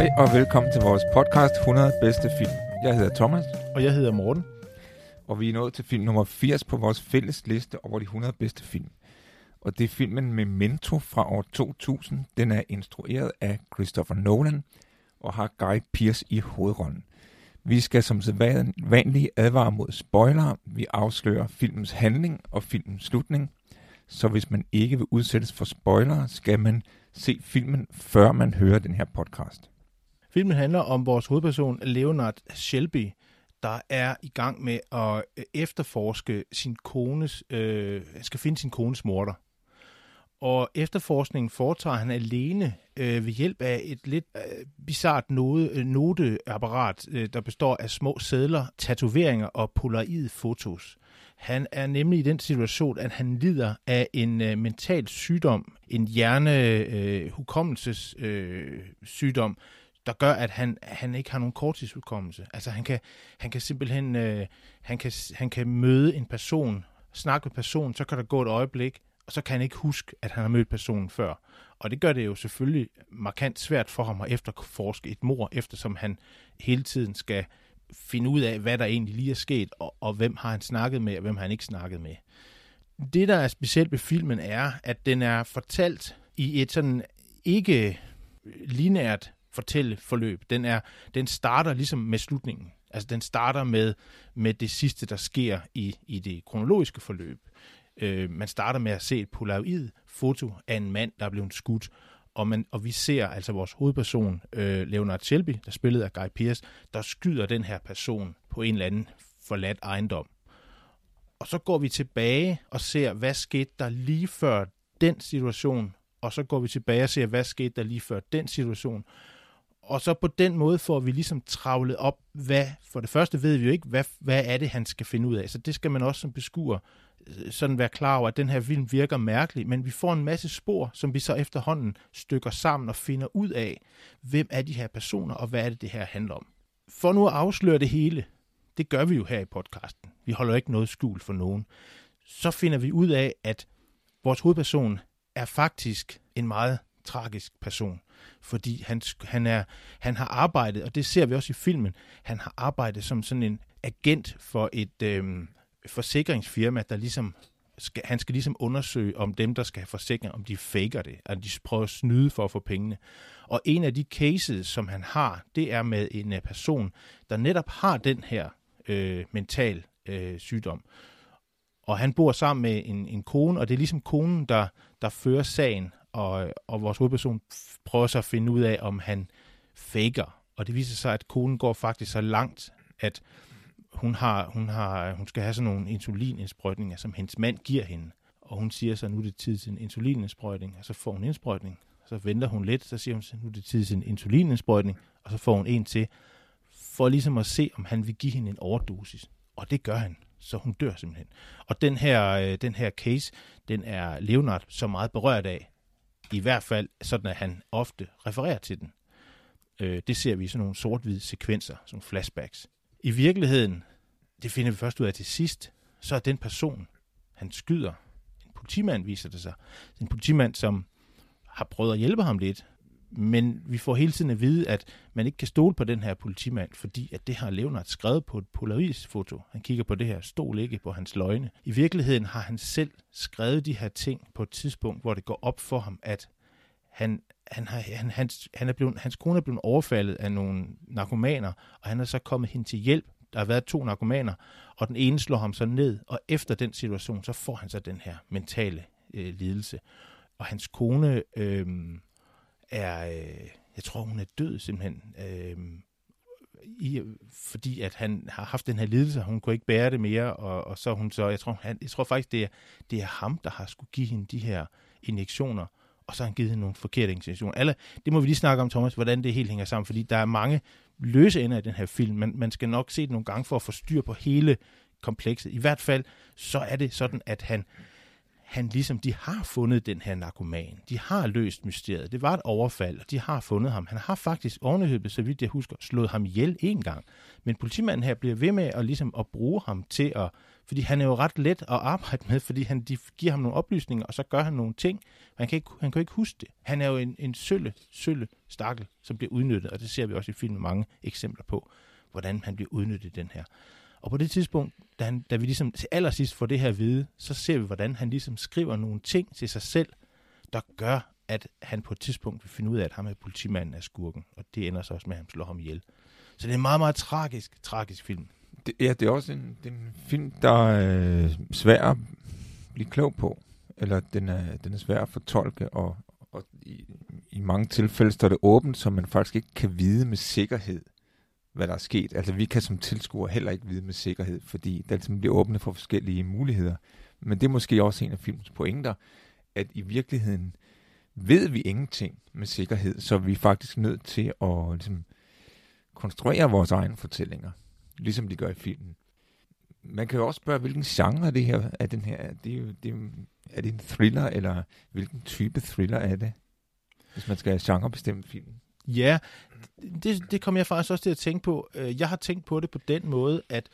Hej og velkommen til vores podcast 100 bedste film. Jeg hedder Thomas, Og jeg hedder Morten. og vi er nået til film nummer 80 på vores fælles liste over de 100 bedste film. Og det er filmen Memento fra år 2000. Den er instrueret af Christopher Nolan og har Guy Pearce i hovedrollen. Vi skal som sædvanligt advare mod spoilere. Vi afslører filmens handling og filmens slutning. Så hvis man ikke vil udsættes for spoilere, skal man se filmen, før man hører den her podcast. Filmen handler om vores hovedperson, Leonard Shelby, der er i gang med at øh, efterforske sin kones, øh, han skal finde sin kones morter. Og efterforskningen foretager han alene øh, ved hjælp af et lidt øh, bizart node, øh, noteapparat, øh, der består af små sædler, tatoveringer og polaroid fotos. Han er nemlig i den situation, at han lider af en øh, mental sygdom, en hjernehukommelses øh, øh, sygdom, der gør, at han, han ikke har nogen korttidsudkommelse. Altså han kan, han kan simpelthen øh, han kan, han kan møde en person, snakke med personen, så kan der gå et øjeblik, og så kan han ikke huske, at han har mødt personen før. Og det gør det jo selvfølgelig markant svært for ham at efterforske et mor, eftersom han hele tiden skal finde ud af, hvad der egentlig lige er sket, og, og hvem har han snakket med, og hvem har han ikke snakket med. Det, der er specielt ved filmen, er, at den er fortalt i et sådan ikke fortælle forløb. Den, er, den starter ligesom med slutningen. Altså den starter med, med det sidste, der sker i, i det kronologiske forløb. Øh, man starter med at se et polaroid foto af en mand, der er blevet skudt, og, man, og vi ser altså vores hovedperson, øh, Leonard Shelby, der spillede af Guy Pearce, der skyder den her person på en eller anden forladt ejendom. Og så går vi tilbage og ser, hvad skete der lige før den situation, og så går vi tilbage og ser, hvad skete der lige før den situation. Og så på den måde får vi ligesom travlet op, hvad, for det første ved vi jo ikke, hvad, hvad er det, han skal finde ud af. Så det skal man også som beskuer øh, sådan være klar over, at den her film virker mærkelig, men vi får en masse spor, som vi så efterhånden stykker sammen og finder ud af, hvem er de her personer, og hvad er det, det her handler om. For nu at afsløre det hele, det gør vi jo her i podcasten. Vi holder ikke noget skjult for nogen. Så finder vi ud af, at vores hovedperson er faktisk en meget tragisk person, fordi han, han, er, han har arbejdet, og det ser vi også i filmen, han har arbejdet som sådan en agent for et øh, forsikringsfirma, der ligesom skal, han skal ligesom undersøge, om dem, der skal have forsikring, om de faker det, at de prøver at snyde for at få pengene. Og en af de cases, som han har, det er med en øh, person, der netop har den her øh, mental øh, sygdom. Og han bor sammen med en, en kone, og det er ligesom konen, der, der fører sagen, og, og vores hovedperson prøver så at finde ud af, om han faker. Og det viser sig, at konen går faktisk så langt, at hun, har, hun, har, hun skal have sådan nogle insulinindsprøjtninger, som hendes mand giver hende. Og hun siger så, nu er det tid til en insulinindsprøjtning, og så får hun indsprøjtning. Så venter hun lidt, så siger hun, nu er det tid til en insulinindsprøjtning, og så får hun en til, for ligesom at se, om han vil give hende en overdosis. Og det gør han, så hun dør simpelthen. Og den her, øh, den her case, den er Leonard så meget berørt af, i hvert fald sådan, at han ofte refererer til den. Øh, det ser vi i sådan nogle sort-hvide sekvenser, som flashbacks. I virkeligheden, det finder vi først ud af til sidst, så er den person, han skyder, en politimand viser det sig, en politimand, som har prøvet at hjælpe ham lidt, men vi får hele tiden at vide, at man ikke kan stole på den her politimand, fordi at det har Leonard skrevet på et polarisfoto. Han kigger på det her, stol ikke på hans løgne. I virkeligheden har han selv skrevet de her ting på et tidspunkt, hvor det går op for ham, at han, han, har, han, hans, han er blevet, hans kone er blevet overfaldet af nogle narkomaner, og han er så kommet hen til hjælp. Der har været to narkomaner, og den ene slår ham så ned, og efter den situation, så får han så den her mentale øh, lidelse. Og hans kone... Øh, er, øh, jeg tror hun er død simpelthen, øh, i, fordi at han har haft den her lidelse, hun kunne ikke bære det mere, og, og så hun så, jeg tror, han, jeg tror faktisk, det er, det er ham, der har skulle give hende de her injektioner, og så har han givet hende nogle forkerte injektioner. Alle, det må vi lige snakke om, Thomas, hvordan det helt hænger sammen, fordi der er mange løse ender i den her film, men man skal nok se det nogle gange for at få styr på hele komplekset. I hvert fald, så er det sådan, at han, han ligesom, de har fundet den her narkoman. De har løst mysteriet. Det var et overfald, og de har fundet ham. Han har faktisk ovenikøbet, så vidt jeg husker, slået ham ihjel en gang. Men politimanden her bliver ved med at, ligesom, at bruge ham til at, fordi han er jo ret let at arbejde med, fordi han, de giver ham nogle oplysninger, og så gør han nogle ting. Han kan ikke, han kan ikke huske det. Han er jo en, en sølle, sølle stakkel, som bliver udnyttet, og det ser vi også i filmen mange eksempler på, hvordan han bliver udnyttet den her. Og på det tidspunkt, da, han, da vi ligesom til allersidst får det her at vide, så ser vi, hvordan han ligesom skriver nogle ting til sig selv, der gør, at han på et tidspunkt vil finde ud af, at ham er politimanden af skurken. Og det ender så også med, at han slår ham ihjel. Så det er en meget, meget tragisk, tragisk film. Det, ja, det er også en, det er en film, der er øh, svær at blive klog på. Eller den er, den er svær at fortolke, og, og i, i mange tilfælde står det åbent, så man faktisk ikke kan vide med sikkerhed, hvad der er sket. Altså vi kan som tilskuere heller ikke vide med sikkerhed, fordi der ligesom bliver åbnet for forskellige muligheder. Men det er måske også en af filmens pointer, at i virkeligheden ved vi ingenting med sikkerhed, så vi er faktisk nødt til at ligesom, konstruere vores egne fortællinger, ligesom de gør i filmen. Man kan jo også spørge, hvilken genre det her er den her. Det er, jo, det er, er det en thriller, eller hvilken type thriller er det, hvis man skal genrebestemme filmen? Ja, det, det kom jeg faktisk også til at tænke på. Øh, jeg har tænkt på det på den måde, at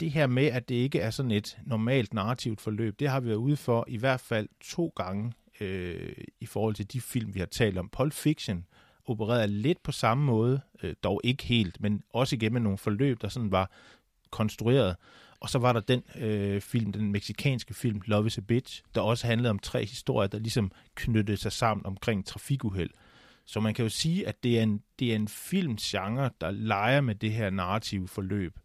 det her med, at det ikke er sådan et normalt narrativt forløb, det har vi været ude for i hvert fald to gange øh, i forhold til de film, vi har talt om. Pulp Fiction opererede lidt på samme måde, øh, dog ikke helt, men også igennem nogle forløb, der sådan var konstrueret. Og så var der den øh, film, den meksikanske film Love is a Bitch, der også handlede om tre historier, der ligesom knyttede sig sammen omkring trafikuheld. Så man kan jo sige, at det er en, det er en filmgenre, der leger med det her narrative forløb.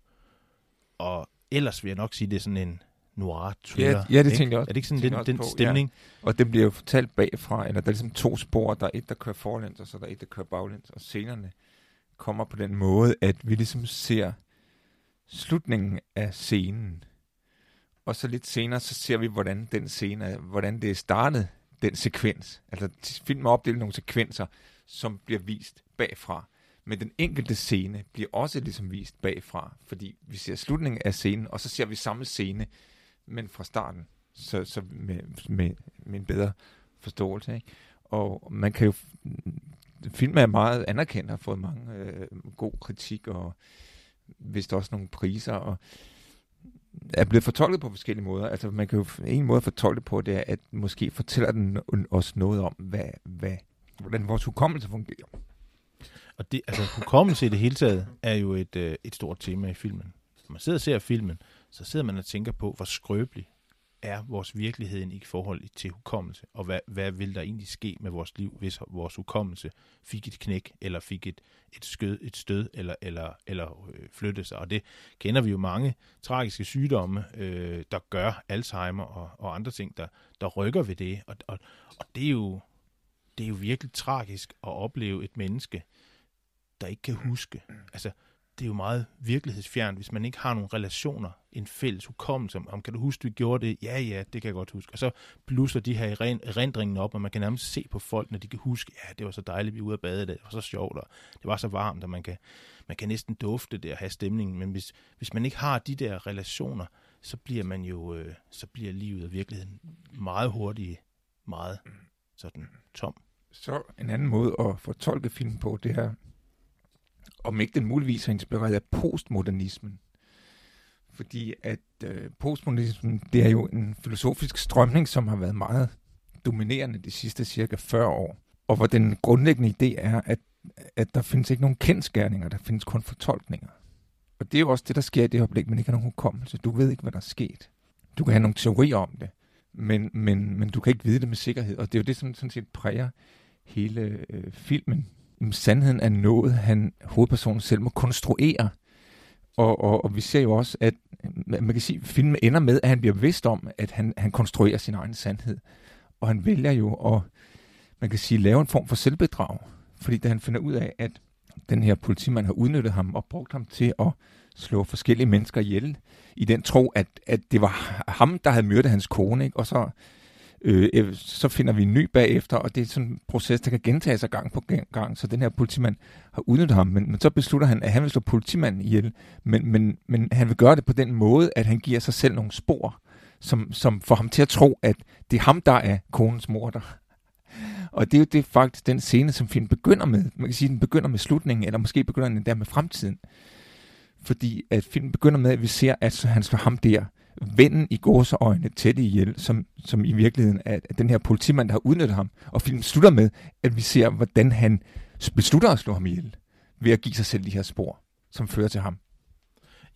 Og ellers vil jeg nok sige, at det er sådan en noir thriller. Ja, ja det tænker jeg også. Er det ikke sådan den, den på, stemning? Ja. Og det bliver jo fortalt bagfra, eller der er ligesom to spor. Der er et, der kører forlæns, og så er der et, der kører baglæns. Og scenerne kommer på den måde, at vi ligesom ser slutningen af scenen. Og så lidt senere, så ser vi, hvordan den scene, hvordan det er startet, den sekvens. Altså filmen er opdelt nogle sekvenser, som bliver vist bagfra. Men den enkelte scene bliver også ligesom vist bagfra, fordi vi ser slutningen af scenen, og så ser vi samme scene, men fra starten, så, så med, med, med en bedre forståelse. Ikke? Og man kan jo... Filmen er meget anerkendt, har fået mange øh, god kritik, og vist også nogle priser, og er blevet fortolket på forskellige måder. Altså man kan jo, en måde fortolke på, det er, at måske fortæller den os noget om, hvad, hvad, hvordan vores hukommelse fungerer. Og det, altså hukommelse i det hele taget er jo et, øh, et stort tema i filmen. Når man sidder og ser filmen, så sidder man og tænker på, hvor skrøbelig er vores virkelighed i forhold til hukommelse, og hvad, hvad vil der egentlig ske med vores liv, hvis vores hukommelse fik et knæk, eller fik et, et, skød, et stød, eller, eller, eller øh, flyttede sig. Og det kender vi jo mange tragiske sygdomme, øh, der gør Alzheimer og, og andre ting, der, der rykker ved det. Og, og, og det, er jo, det er jo virkelig tragisk at opleve et menneske, der ikke kan huske. Altså, det er jo meget virkelighedsfjernt, hvis man ikke har nogle relationer, en fælles hukommelse om, kan du huske, du gjorde det? Ja, ja, det kan jeg godt huske. Og så blusser de her erindringen op, og man kan nærmest se på folk, når de kan huske, ja, det var så dejligt, vi var ude at bade, det var så sjovt, og det var så varmt, og man kan, man kan næsten dufte det og have stemningen. Men hvis, hvis man ikke har de der relationer, så bliver man jo, øh, så bliver livet og virkeligheden meget hurtigt, meget sådan tom. Så en anden måde at fortolke film på, det er, om ikke den muligvis er inspireret af postmodernismen. Fordi at øh, postmodernismen, det er jo en filosofisk strømning, som har været meget dominerende de sidste cirka 40 år. Og hvor den grundlæggende idé er, at, at der findes ikke nogen kendskærninger, der findes kun fortolkninger. Og det er jo også det, der sker i det øjeblik, men ikke har nogen hukommelse. Du ved ikke, hvad der er sket. Du kan have nogle teorier om det, men, men, men du kan ikke vide det med sikkerhed. Og det er jo det, som sådan set præger hele øh, filmen sandheden er noget, han, hovedpersonen selv må konstruere. Og, og, og vi ser jo også, at man kan sige, at filmen ender med, at han bliver vidst om, at han, han konstruerer sin egen sandhed. Og han vælger jo at, man kan sige, lave en form for selvbedrag. Fordi da han finder ud af, at den her politimand har udnyttet ham og brugt ham til at slå forskellige mennesker ihjel, i den tro, at, at det var ham, der havde myrdet hans kone, ikke? og så, Øh, øh, så finder vi en ny bagefter, og det er sådan en proces, der kan gentage sig gang på gang, så den her politimand har udnyttet ham, men, men så beslutter han, at han vil slå politimanden ihjel, men, men, men han vil gøre det på den måde, at han giver sig selv nogle spor, som, som får ham til at tro, at det er ham, der er konens morder. Og det er jo det faktisk den scene, som filmen begynder med. Man kan sige, at den begynder med slutningen, eller måske begynder den der med fremtiden. Fordi at filmen begynder med, at vi ser, at han slår ham der, vennen i gåseøjne tæt ihjel, som, som i virkeligheden er den her politimand, der har udnyttet ham. Og filmen slutter med, at vi ser, hvordan han beslutter at slå ham ihjel, ved at give sig selv de her spor, som fører til ham.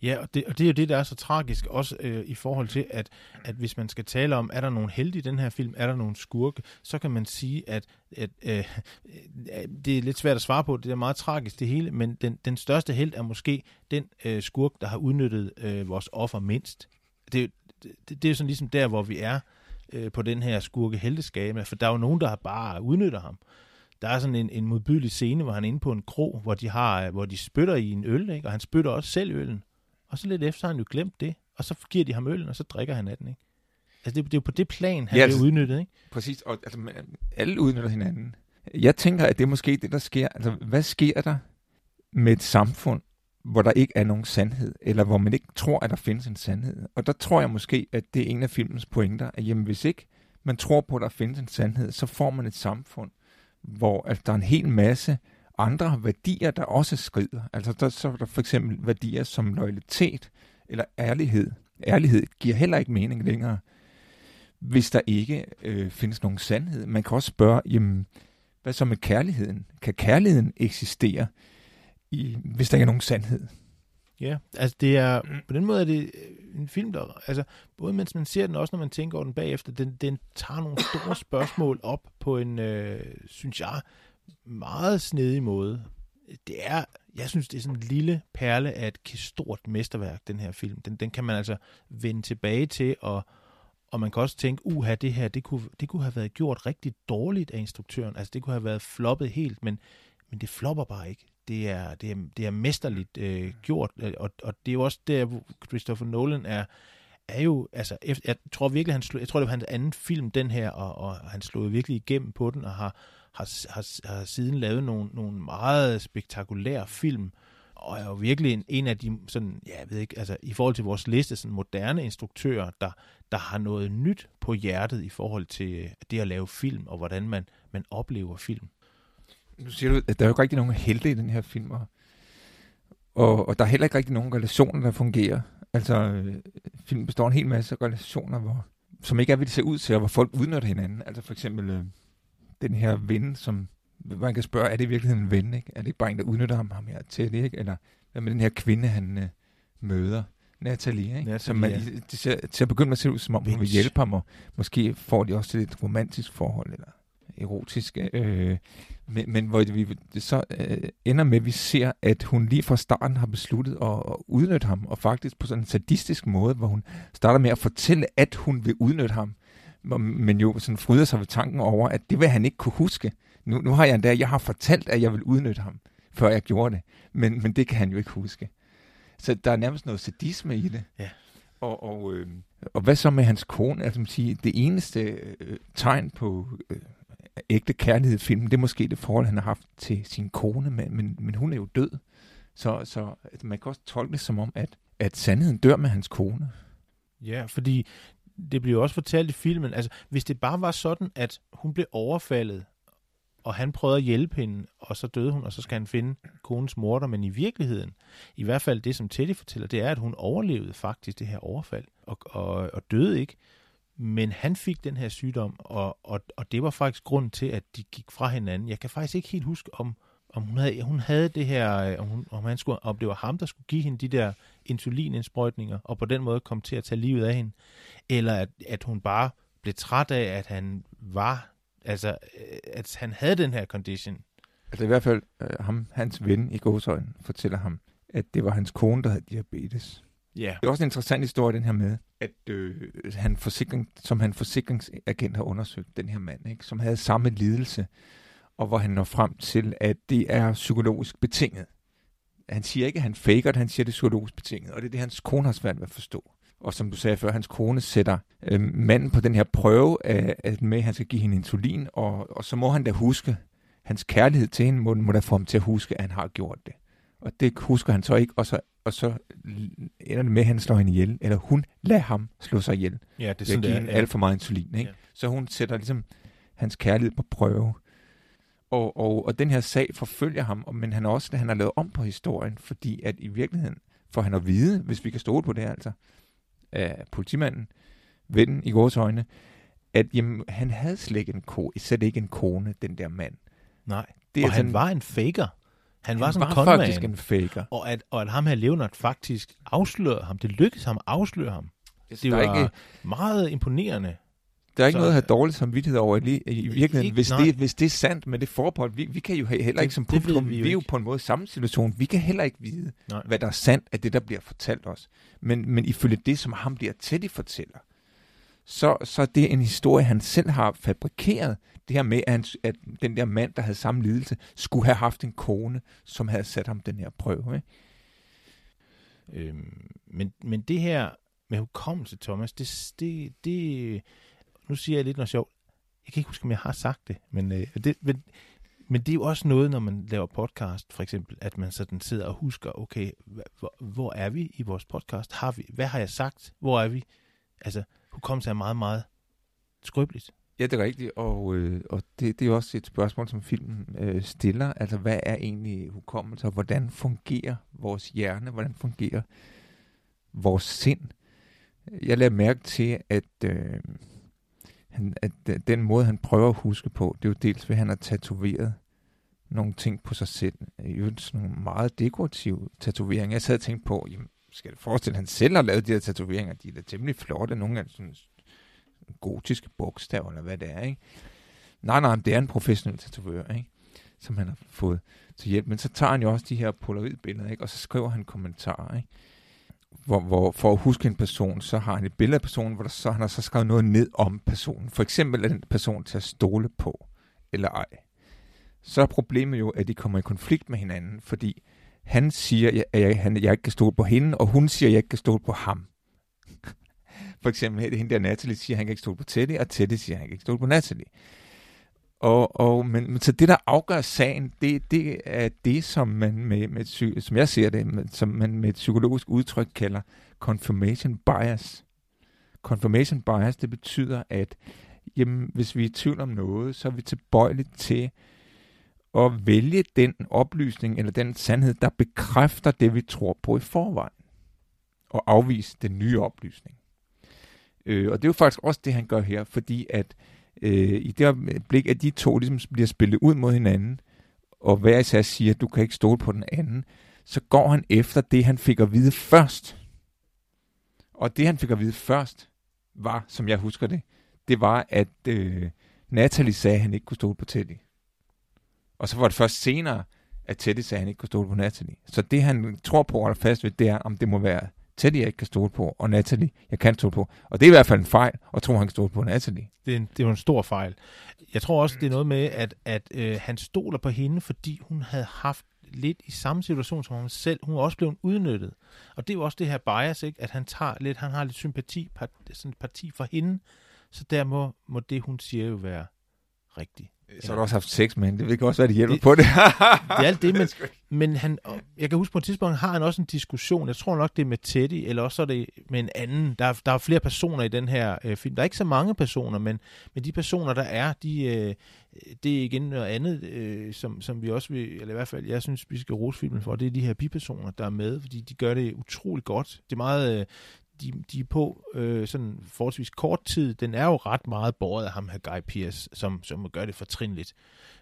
Ja, og det, og det er jo det, der er så tragisk, også øh, i forhold til, at, at hvis man skal tale om, er der nogen held i den her film, er der nogen skurke, så kan man sige, at, at øh, øh det er lidt svært at svare på, det er meget tragisk det hele, men den, den største held er måske den øh, skurk, der har udnyttet øh, vores offer mindst. Det, det, det er jo sådan ligesom der, hvor vi er øh, på den her skurke heldeskab, for der er jo nogen, der har bare udnytter ham. Der er sådan en, en modbydelig scene, hvor han er inde på en krog, hvor de, har, hvor de spytter i en øl, ikke? og han spytter også selv øllen. Og så lidt efter har han jo glemt det, og så giver de ham øllen, og så drikker han af den, ikke? Altså, det, det er jo på det plan, han ja, altså, bliver udnyttet, ikke? Præcis, og altså, alle udnytter hinanden. Jeg tænker, at det er måske det, der sker. Altså, hvad sker der med et samfund, hvor der ikke er nogen sandhed, eller hvor man ikke tror, at der findes en sandhed? Og der tror jeg måske, at det er en af filmens pointer, at jamen, hvis ikke man tror på, at der findes en sandhed, så får man et samfund, hvor altså, der er en hel masse andre værdier, der også skrider. Altså der, så er der for eksempel værdier som loyalitet eller ærlighed. Ærlighed giver heller ikke mening længere, hvis der ikke øh, findes nogen sandhed. Man kan også spørge, jamen, hvad så med kærligheden? Kan kærligheden eksistere, i, hvis der ikke er nogen sandhed? Ja, altså det er, på den måde er det en film, der, altså både mens man ser den, også når man tænker over den bagefter, den, den tager nogle store spørgsmål op på en, øh, synes jeg, meget snedig måde. Det er, jeg synes, det er sådan en lille perle af et stort mesterværk, den her film. Den, den kan man altså vende tilbage til, og, og man kan også tænke, uha, det her, det kunne, det kunne have været gjort rigtig dårligt af instruktøren. Altså, det kunne have været floppet helt, men, men det flopper bare ikke. Det er, det er, det er mesterligt øh, gjort, og, og det er jo også der, hvor Christopher Nolan er, er jo, altså, jeg tror virkelig, han slog, jeg tror, det var hans anden film, den her, og, og han slog virkelig igennem på den, og har, har, har, har siden lavet nogle, nogle meget spektakulære film, og er jo virkelig en, en af de, sådan, ja, jeg ved ikke, altså i forhold til vores liste, sådan moderne instruktører, der, der har noget nyt på hjertet i forhold til det at lave film, og hvordan man, man oplever film. Nu siger du, at der er jo ikke rigtig nogen helte i den her film, og, og, og der er heller ikke rigtig nogen relationer, der fungerer. Altså, øh, filmen består en hel masse relationer, hvor, som ikke er, hvad det ser ud til, og hvor folk udnytter hinanden. Altså for eksempel, øh, den her ven, som man kan spørge, er det i virkeligheden en ven? Ikke? Er det ikke bare en, der udnytter ham, ham her til det? Ikke? Eller hvad med den her kvinde, han øh, møder? Natalie, ikke? Natalie, som man, ja. ser, til at begynde med at se ud, som om hun vil hjælpe ham, og måske får de også et romantisk forhold, eller erotisk, øh, men, men hvor vi så øh, ender med, at vi ser, at hun lige fra starten har besluttet at, at udnytte ham, og faktisk på sådan en sadistisk måde, hvor hun starter med at fortælle, at hun vil udnytte ham, men jo sådan fryder sig ved tanken over, at det vil han ikke kunne huske. Nu, nu har jeg endda, jeg har fortalt, at jeg vil udnytte ham, før jeg gjorde det, men, men det kan han jo ikke huske. Så der er nærmest noget sadisme i det. Ja. Og, og, øh, og hvad så med hans kone? Altså, man sige, det eneste øh, tegn på øh, ægte kærlighed i filmen, det er måske det forhold, han har haft til sin kone, men, men, men hun er jo død. Så, så altså, man kan også tolke det som om, at, at sandheden dør med hans kone. Ja, fordi det bliver også fortalt i filmen, altså hvis det bare var sådan, at hun blev overfaldet, og han prøvede at hjælpe hende, og så døde hun, og så skal han finde konens morter, men i virkeligheden, i hvert fald det, som Teddy fortæller, det er, at hun overlevede faktisk det her overfald, og, og, og døde ikke, men han fik den her sygdom, og, og, og det var faktisk grund til, at de gik fra hinanden. Jeg kan faktisk ikke helt huske, om, om hun havde, hun havde det her, øh, om, hun, om, han skulle, om det var ham, der skulle give hende de der insulinindsprøjtninger, og på den måde kom til at tage livet af hende, eller at, at hun bare blev træt af, at han var, altså, øh, at han havde den her condition. Altså i hvert fald, øh, ham, hans ven i godsøjen fortæller ham, at det var hans kone, der havde diabetes. Ja. Det er også en interessant historie, den her med, at øh, han forsikring, som han forsikringsagent har undersøgt, den her mand, ikke, som havde samme lidelse, og hvor han når frem til, at det er psykologisk betinget. Han siger ikke, at han faker det, han siger, at det er psykologisk betinget, og det er det, hans kone har svært ved at forstå. Og som du sagde før, hans kone sætter øh, manden på den her prøve af, at med, at han skal give hende insulin, og, og så må han da huske, hans kærlighed til hende må, må da få ham til at huske, at han har gjort det. Og det husker han så ikke, og så, og så ender det med, at han slår hende ihjel, eller hun lader ham slå sig ihjel. Ja, det er sådan, det er. alt for meget insulin. Ikke? Ja. Så hun sætter ligesom hans kærlighed på prøve. Og, og, og den her sag forfølger ham, men han er også, han har lavet om på historien, fordi at i virkeligheden får han at vide, hvis vi kan stole på det altså, af politimanden, vennen i vores øjne, at jamen, han havde slet ikke en ko, slet ikke en kone, den der mand. Nej, Det og han var en faker. Han, var sådan en var conman. faktisk en faker. Og at, og at ham her Leonard faktisk afslørede ham. Det lykkedes ham at afsløre ham. Det der, er var ikke, meget imponerende. der er ikke så- noget at have dårlig samvittighed over i, li- i virkeligheden, Ikke- hvis, nej. det, hvis det er sandt med det forbehold. Vi, vi kan jo he- heller Det- ikke som det publikum, vi vi, jo vi er jo på en måde i samme situation. Vi kan heller ikke vide, Nej. hvad der er sandt af det, der bliver fortalt os. Men, men ifølge det, som ham bliver Teddy fortæller, så, så det er det en historie, han selv har fabrikeret. Det her med, at, han, at den der mand, der havde samme lidelse, skulle have haft en kone, som havde sat ham den her prøve. Ikke? Øhm, men, men det her med hukommelse, Thomas, det, det, det, nu siger jeg lidt noget sjovt. Jeg kan ikke huske, om jeg har sagt det, men, øh, det, men, men det er jo også noget, når man laver podcast, for eksempel, at man sådan sidder og husker, okay, hva- hvor, hvor er vi i vores podcast? Har vi, hvad har jeg sagt? Hvor er vi? Altså, hukommelse er meget, meget skrøbeligt. Ja, det er rigtigt, og, øh, og det, det er også et spørgsmål, som filmen øh, stiller. Altså, hvad er egentlig hukommelse, og hvordan fungerer vores hjerne? Hvordan fungerer vores sind? Jeg lader mærke til, at, øh, han, at øh, den måde, han prøver at huske på, det er jo dels ved, at han har tatoveret nogle ting på sig selv. I øvrigt sådan nogle meget dekorative tatoveringer. Jeg sad og tænkte på, jamen, skal jeg forestille, at han selv har lavet de her tatoveringer? De er da temmelig flotte. Nogle af sådan gotiske bogstaver, eller hvad det er, ikke? Nej, nej, det er en professionel tatovør, ikke? Som han har fået til hjælp. Men så tager han jo også de her polaroidbilleder, ikke? Og så skriver han kommentarer, ikke? Hvor, hvor, for at huske en person, så har han et billede af personen, hvor der så, han har så skrevet noget ned om personen. For eksempel er den person til at stole på, eller ej. Så er problemet jo, at de kommer i konflikt med hinanden, fordi han siger, at jeg, han, jeg ikke kan stole på hende, og hun siger, at jeg ikke kan stole på ham. For eksempel hende der Natalie siger, at han kan ikke stole på Teddy, og Teddy siger, at han kan ikke stole på Natalie. Og, og, men, men så det, der afgør sagen, det, det er det, som man med, med, som jeg ser det, med, som man med et psykologisk udtryk kalder confirmation bias. Confirmation bias, det betyder, at jamen, hvis vi er i tvivl om noget, så er vi tilbøjelige til at vælge den oplysning eller den sandhed, der bekræfter det, vi tror på i forvejen, og afvise den nye oplysning. Øh, og det er jo faktisk også det, han gør her, fordi at øh, i det blik, at de to ligesom bliver spillet ud mod hinanden, og hver især siger, at du kan ikke stole på den anden, så går han efter det, han fik at vide først. Og det, han fik at vide først, var, som jeg husker det, det var, at øh, Natalie sagde, at han ikke kunne stole på Teddy. Og så var det først senere, at Teddy sagde, at han ikke kunne stole på Natalie. Så det, han tror på og er fast ved, det er, om det må være Teddy, jeg ikke kan stole på, og Natalie, jeg kan stole på. Og det er i hvert fald en fejl, at tro, han kan stole på Natalie. Det er, en, det er jo en stor fejl. Jeg tror også, det er noget med, at, at øh, han stoler på hende, fordi hun havde haft lidt i samme situation som ham selv. Hun er også blevet udnyttet. Og det er jo også det her bias, ikke? at han tager lidt, han har lidt sympati, part, sådan et parti for hende, så der må, må det, hun siger jo være rigtigt. Så har du også haft sex med hende. Det kan også være, det hjælper Det- på det. Det er alt det, men, men han, jeg kan huske på et tidspunkt, har han også en diskussion. Jeg tror nok, det er med Teddy, eller også er det med en anden. Der er, der er flere personer i den her øh, film. Der er ikke så mange personer, men, men de personer, der er, de, øh, det er igen noget andet, øh, som, som vi også vil, eller i hvert fald, jeg synes, vi skal rose filmen for, det er de her bipersoner, der er med, fordi de gør det utroligt godt. Det er meget... Øh, de, de er på øh, sådan forholdsvis kort tid. Den er jo ret meget båret af ham her Guy Pearce, som, som gør det fortrinligt.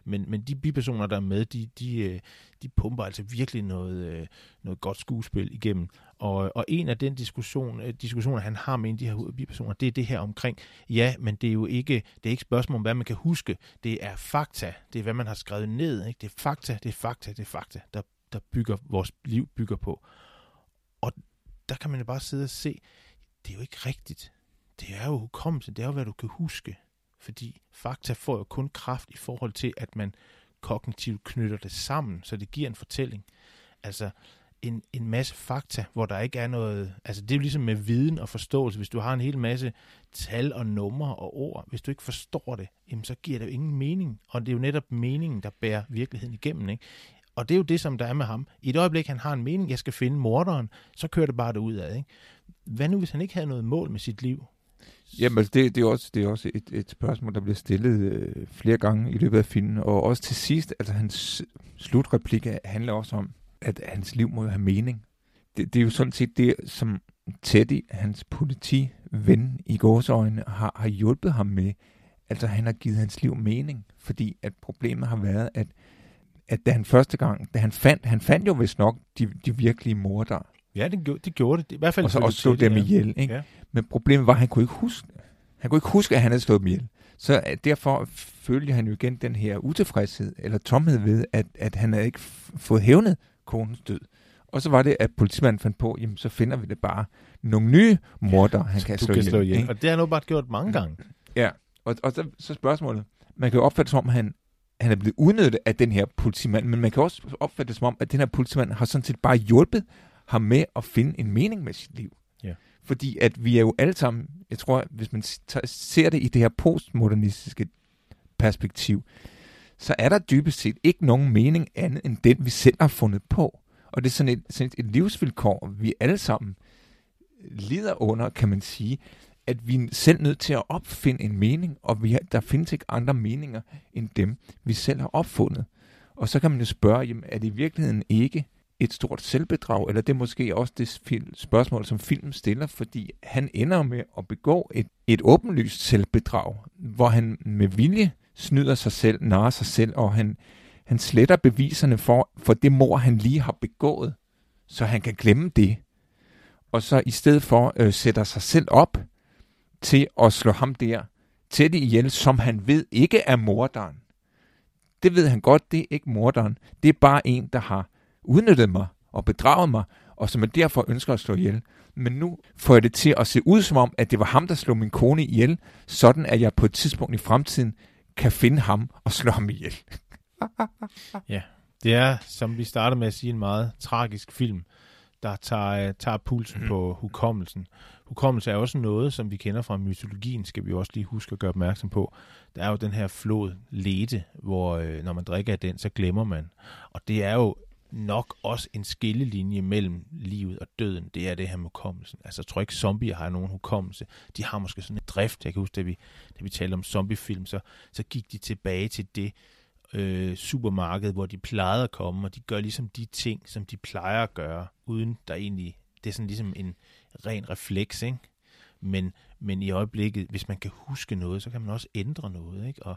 Men, men de bipersoner, der er med, de, de, øh, de pumper altså virkelig noget, øh, noget godt skuespil igennem. Og, og en af den diskussion, øh, diskussioner, han har med en af de her bipersoner, det er det her omkring, ja, men det er jo ikke, det er ikke spørgsmål om, hvad man kan huske. Det er fakta. Det er, hvad man har skrevet ned. Ikke? Det er fakta, det er fakta, det er fakta, der, der bygger vores liv bygger på. Og der kan man jo bare sidde og se, det er jo ikke rigtigt. Det er jo hukommelse, det er jo, hvad du kan huske. Fordi fakta får jo kun kraft i forhold til, at man kognitivt knytter det sammen, så det giver en fortælling. Altså en, en masse fakta, hvor der ikke er noget... Altså det er jo ligesom med viden og forståelse. Hvis du har en hel masse tal og numre og ord, hvis du ikke forstår det, jamen så giver det jo ingen mening. Og det er jo netop meningen, der bærer virkeligheden igennem. Ikke? Og det er jo det, som der er med ham. I et øjeblik, han har en mening, jeg skal finde morderen, så kører det bare det ud af. Ikke? Hvad nu, hvis han ikke havde noget mål med sit liv? Jamen, altså, det, det er også, det er også et, et spørgsmål, der bliver stillet øh, flere gange i løbet af filmen, og også til sidst, altså hans slutreplik handler også om, at hans liv må jo have mening. Det, det er jo sådan set det, som Teddy, hans politiven i gårsøjne, har, har hjulpet ham med. Altså, han har givet hans liv mening, fordi at problemet har været, at, at da han første gang, da han fandt, han fandt jo vist nok de, de virkelige mordere. Ja, det, gjorde, det gjorde det. I hvert fald og så også slå dem ihjel. Ikke? Ja. Men problemet var, at han kunne ikke huske Han kunne ikke huske, at han havde slået dem ihjel. Så øh, derfor følte han jo igen den her utilfredshed, eller tomhed ved, at, at han havde ikke fået hævnet konens død. Og så var det, at politimanden fandt på, jamen så finder vi det bare nogle nye morder, han kan, slå, kan slå ihjel. Og det har han bare gjort mange gange. Ja, og, og så, så spørgsmålet, man kan jo opfatte som om, han, han er blevet udnyttet af den her politimand, men man kan også opfatte det som om, at den her politimand har sådan set bare hjulpet ham med at finde en mening med sit liv. Ja. Fordi at vi er jo alle sammen, jeg tror, hvis man ser det i det her postmodernistiske perspektiv, så er der dybest set ikke nogen mening andet end den, vi selv har fundet på. Og det er sådan et, sådan et, et livsvilkår, vi alle sammen lider under, kan man sige, at vi er selv nødt til at opfinde en mening, og vi har, der findes ikke andre meninger end dem, vi selv har opfundet. Og så kan man jo spørge, jamen, er det i virkeligheden ikke et stort selvbedrag, eller det er måske også det spørgsmål, som filmen stiller, fordi han ender med at begå et, et åbenlyst selvbedrag, hvor han med vilje snyder sig selv, narrer sig selv, og han, han sletter beviserne for, for det mor, han lige har begået, så han kan glemme det. Og så i stedet for øh, sætter sig selv op til at slå ham der det ihjel, som han ved ikke er morderen. Det ved han godt, det er ikke morderen. Det er bare en, der har udnyttet mig og bedraget mig, og som jeg derfor ønsker at slå ihjel. Men nu får jeg det til at se ud som om, at det var ham, der slog min kone ihjel, sådan at jeg på et tidspunkt i fremtiden kan finde ham og slå ham ihjel. ja, det er, som vi starter med at sige, en meget tragisk film, der tager, tager pulsen mm. på hukommelsen. Hukommelse er også noget, som vi kender fra mytologien, skal vi også lige huske at gøre opmærksom på. Der er jo den her flod Lete, hvor øh, når man drikker af den, så glemmer man. Og det er jo nok også en skillelinje mellem livet og døden, det er det her med hukommelsen. Altså, jeg tror ikke, zombier har nogen hukommelse. De har måske sådan en drift. Jeg kan huske, da vi, da vi talte om zombiefilm, så, så gik de tilbage til det øh, supermarked, hvor de plejede at komme, og de gør ligesom de ting, som de plejer at gøre, uden der egentlig, det er sådan ligesom en ren refleks, ikke? Men, men i øjeblikket, hvis man kan huske noget, så kan man også ændre noget, ikke? Og,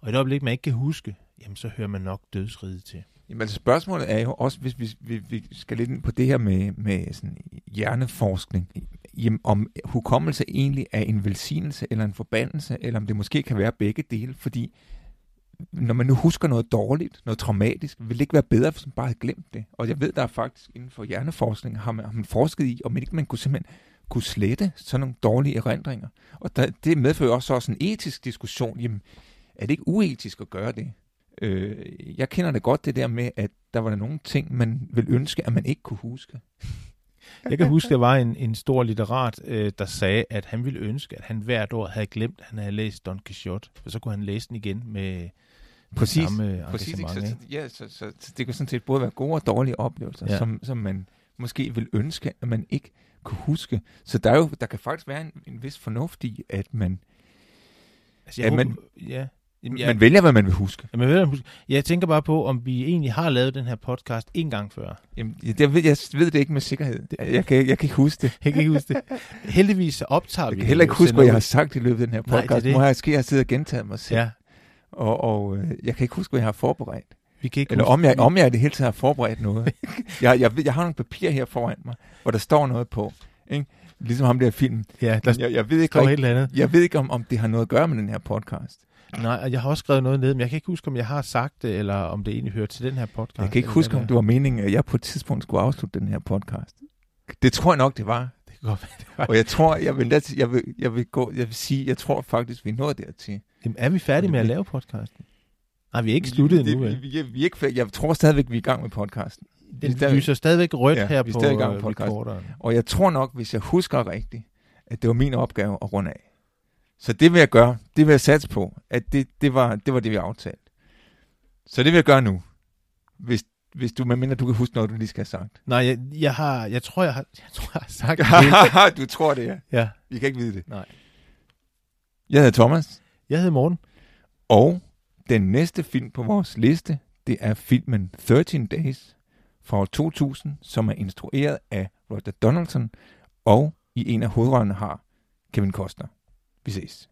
og i et øjeblik, man ikke kan huske, jamen så hører man nok dødsriget til. Jamen altså spørgsmålet er jo også, hvis vi, vi, vi skal lidt ind på det her med, med sådan hjerneforskning, jamen, om hukommelse egentlig er en velsignelse eller en forbandelse, eller om det måske kan være begge dele, fordi når man nu husker noget dårligt, noget traumatisk, vil det ikke være bedre, hvis man bare havde glemt det? Og jeg ved, der er faktisk inden for hjerneforskning, har man, har man forsket i, om man ikke man kunne simpelthen kunne slette sådan nogle dårlige erindringer. Og der, det medfører også, også en etisk diskussion. Jamen, er det ikke uetisk at gøre det? Øh, jeg kender det godt, det der med, at der var der nogle ting, man vil ønske, at man ikke kunne huske. Jeg kan huske, der var en, en stor litterat, øh, der sagde, at han ville ønske, at han hvert år havde glemt, at han havde læst Don Quixote, for så kunne han læse den igen med præcis, samme præcis, så, så, ja, så, så, så det kan sådan set både være gode og dårlige oplevelser, ja. som, som man måske vil ønske, at man ikke kunne huske. Så der, er jo, der kan faktisk være en, en vis fornuft i, at man... Altså, jeg at håber, man, ja. Jamen, jeg, man vælger, hvad man vil huske. Ja, man vælger, huske. Jeg tænker bare på, om vi egentlig har lavet den her podcast en gang før. Jamen, jeg, ved, jeg ved det ikke med sikkerhed. Jeg kan, jeg kan ikke huske det. Jeg kan ikke huske det. Heldigvis så optager jeg vi Jeg kan heller ikke huske, hvad jeg har sagt i løbet af den her podcast. Nej, det det. Må jeg, skal jeg sidde og gentage mig selv. Ja. Og, og øh, jeg kan ikke huske, hvad jeg har forberedt. Vi kan ikke Eller om jeg, om jeg det hele taget har forberedt noget. jeg, jeg, jeg har nogle papir her foran mig, hvor der står noget på. Ikke? Ligesom ham der film. Ja, der jeg, jeg ved ikke, står andet. Jeg ved ikke, om, om det har noget at gøre med den her podcast. Nej, jeg har også skrevet noget ned, men jeg kan ikke huske, om jeg har sagt det, eller om det egentlig hører til den her podcast. Jeg kan ikke huske, om det var meningen, at jeg på et tidspunkt skulle afslutte den her podcast. Det tror jeg nok, det var. Det kan godt være, det var. Og jeg tror, jeg vil, jeg vil, jeg vil, gå, jeg vil sige, jeg tror faktisk, vi nået dertil. Jamen, er vi færdige med at lave podcasten? Nej, vi er ikke sluttet det, endnu, vi, vel? vi, er, vi er ikke, færdige. jeg tror stadigvæk, vi er i gang med podcasten. Den stadig- lyser stadigvæk rødt Ja, her vi er på stadig i gang med øh, podcasten. recorderen. Og jeg tror nok, hvis jeg husker rigtigt, at det var min opgave at runde af. Så det vil jeg gøre. Det vil jeg satse på, at det, det, var, det var det, vi aftalte. Så det vil jeg gøre nu. Hvis, hvis du, medmindre du kan huske noget, du lige skal have sagt. Nej, jeg, jeg, har, jeg tror, jeg har, jeg tror, jeg har sagt det. du tror det, ja. ja. Vi kan ikke vide det. Nej. Jeg hedder Thomas, jeg hedder Morten. og den næste film på vores liste, det er filmen 13 Days fra 2000, som er instrueret af Roger Donaldson, og i en af hovedrollerne har Kevin Costner. Vi ses.